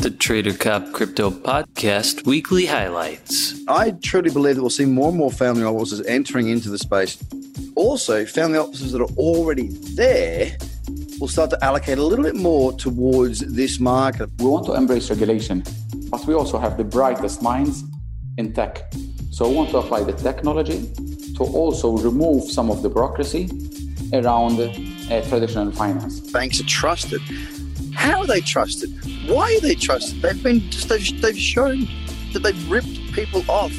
the Trader Cobb Crypto Podcast weekly highlights. I truly believe that we'll see more and more family offices entering into the space. Also, family offices that are already there will start to allocate a little bit more towards this market. We want to embrace regulation, but we also have the brightest minds in tech. So we want to apply the technology to also remove some of the bureaucracy around uh, traditional finance. Banks are trusted. How are they trusted? Why are they trusted? They've been they've, they've shown that they've ripped people off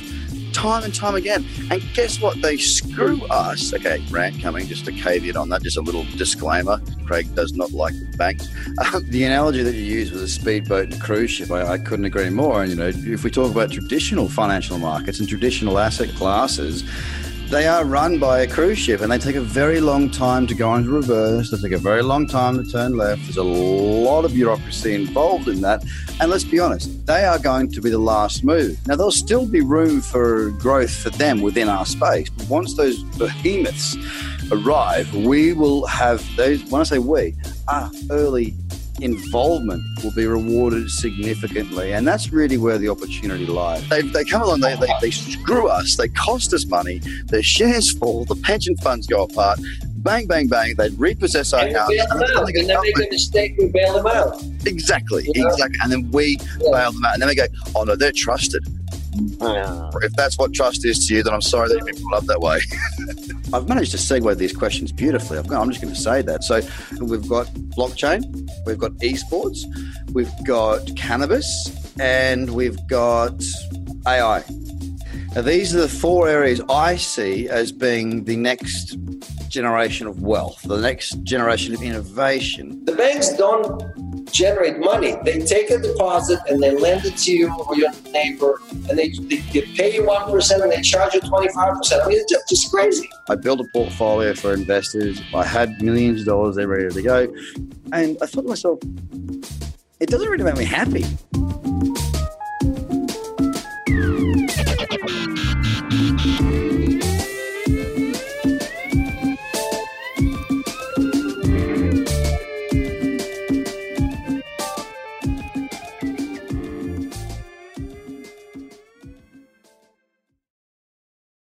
time and time again. And guess what? They screw us. Okay, rant coming. Just a caveat on that. Just a little disclaimer. Craig does not like the banks. Um, the analogy that you used was a speedboat and a cruise ship. I, I couldn't agree more. And you know, if we talk about traditional financial markets and traditional asset classes they are run by a cruise ship and they take a very long time to go into reverse. They take a very long time to turn left. There's a lot of bureaucracy involved in that. And let's be honest, they are going to be the last move. Now, there'll still be room for growth for them within our space. But once those behemoths arrive, we will have those, when I say we, our early involvement will be rewarded significantly. And that's really where the opportunity lies. They, they come along, they, they, they screw us, they cost us money, their shares fall, the pension funds go apart. Bang, bang, bang, they repossess our house. Bail them out. And then make a mistake, we bail them out. Exactly, you know? exactly. And then we yeah. bail them out. And then they go, oh no, they're trusted. Yeah. If that's what trust is to you, then I'm sorry that you've been brought up that way. I've managed to segue these questions beautifully. I'm just going to say that. So we've got blockchain, we've got esports, we've got cannabis, and we've got AI. Now, these are the four areas I see as being the next generation of wealth, the next generation of innovation. The banks don't generate money. They take a deposit and they lend it to you or your neighbor, and they, they, they pay you 1% and they charge you 25%. I mean, it's just, just crazy. I built a portfolio for investors. I had millions of dollars there ready to go. And I thought to myself, it doesn't really make me happy.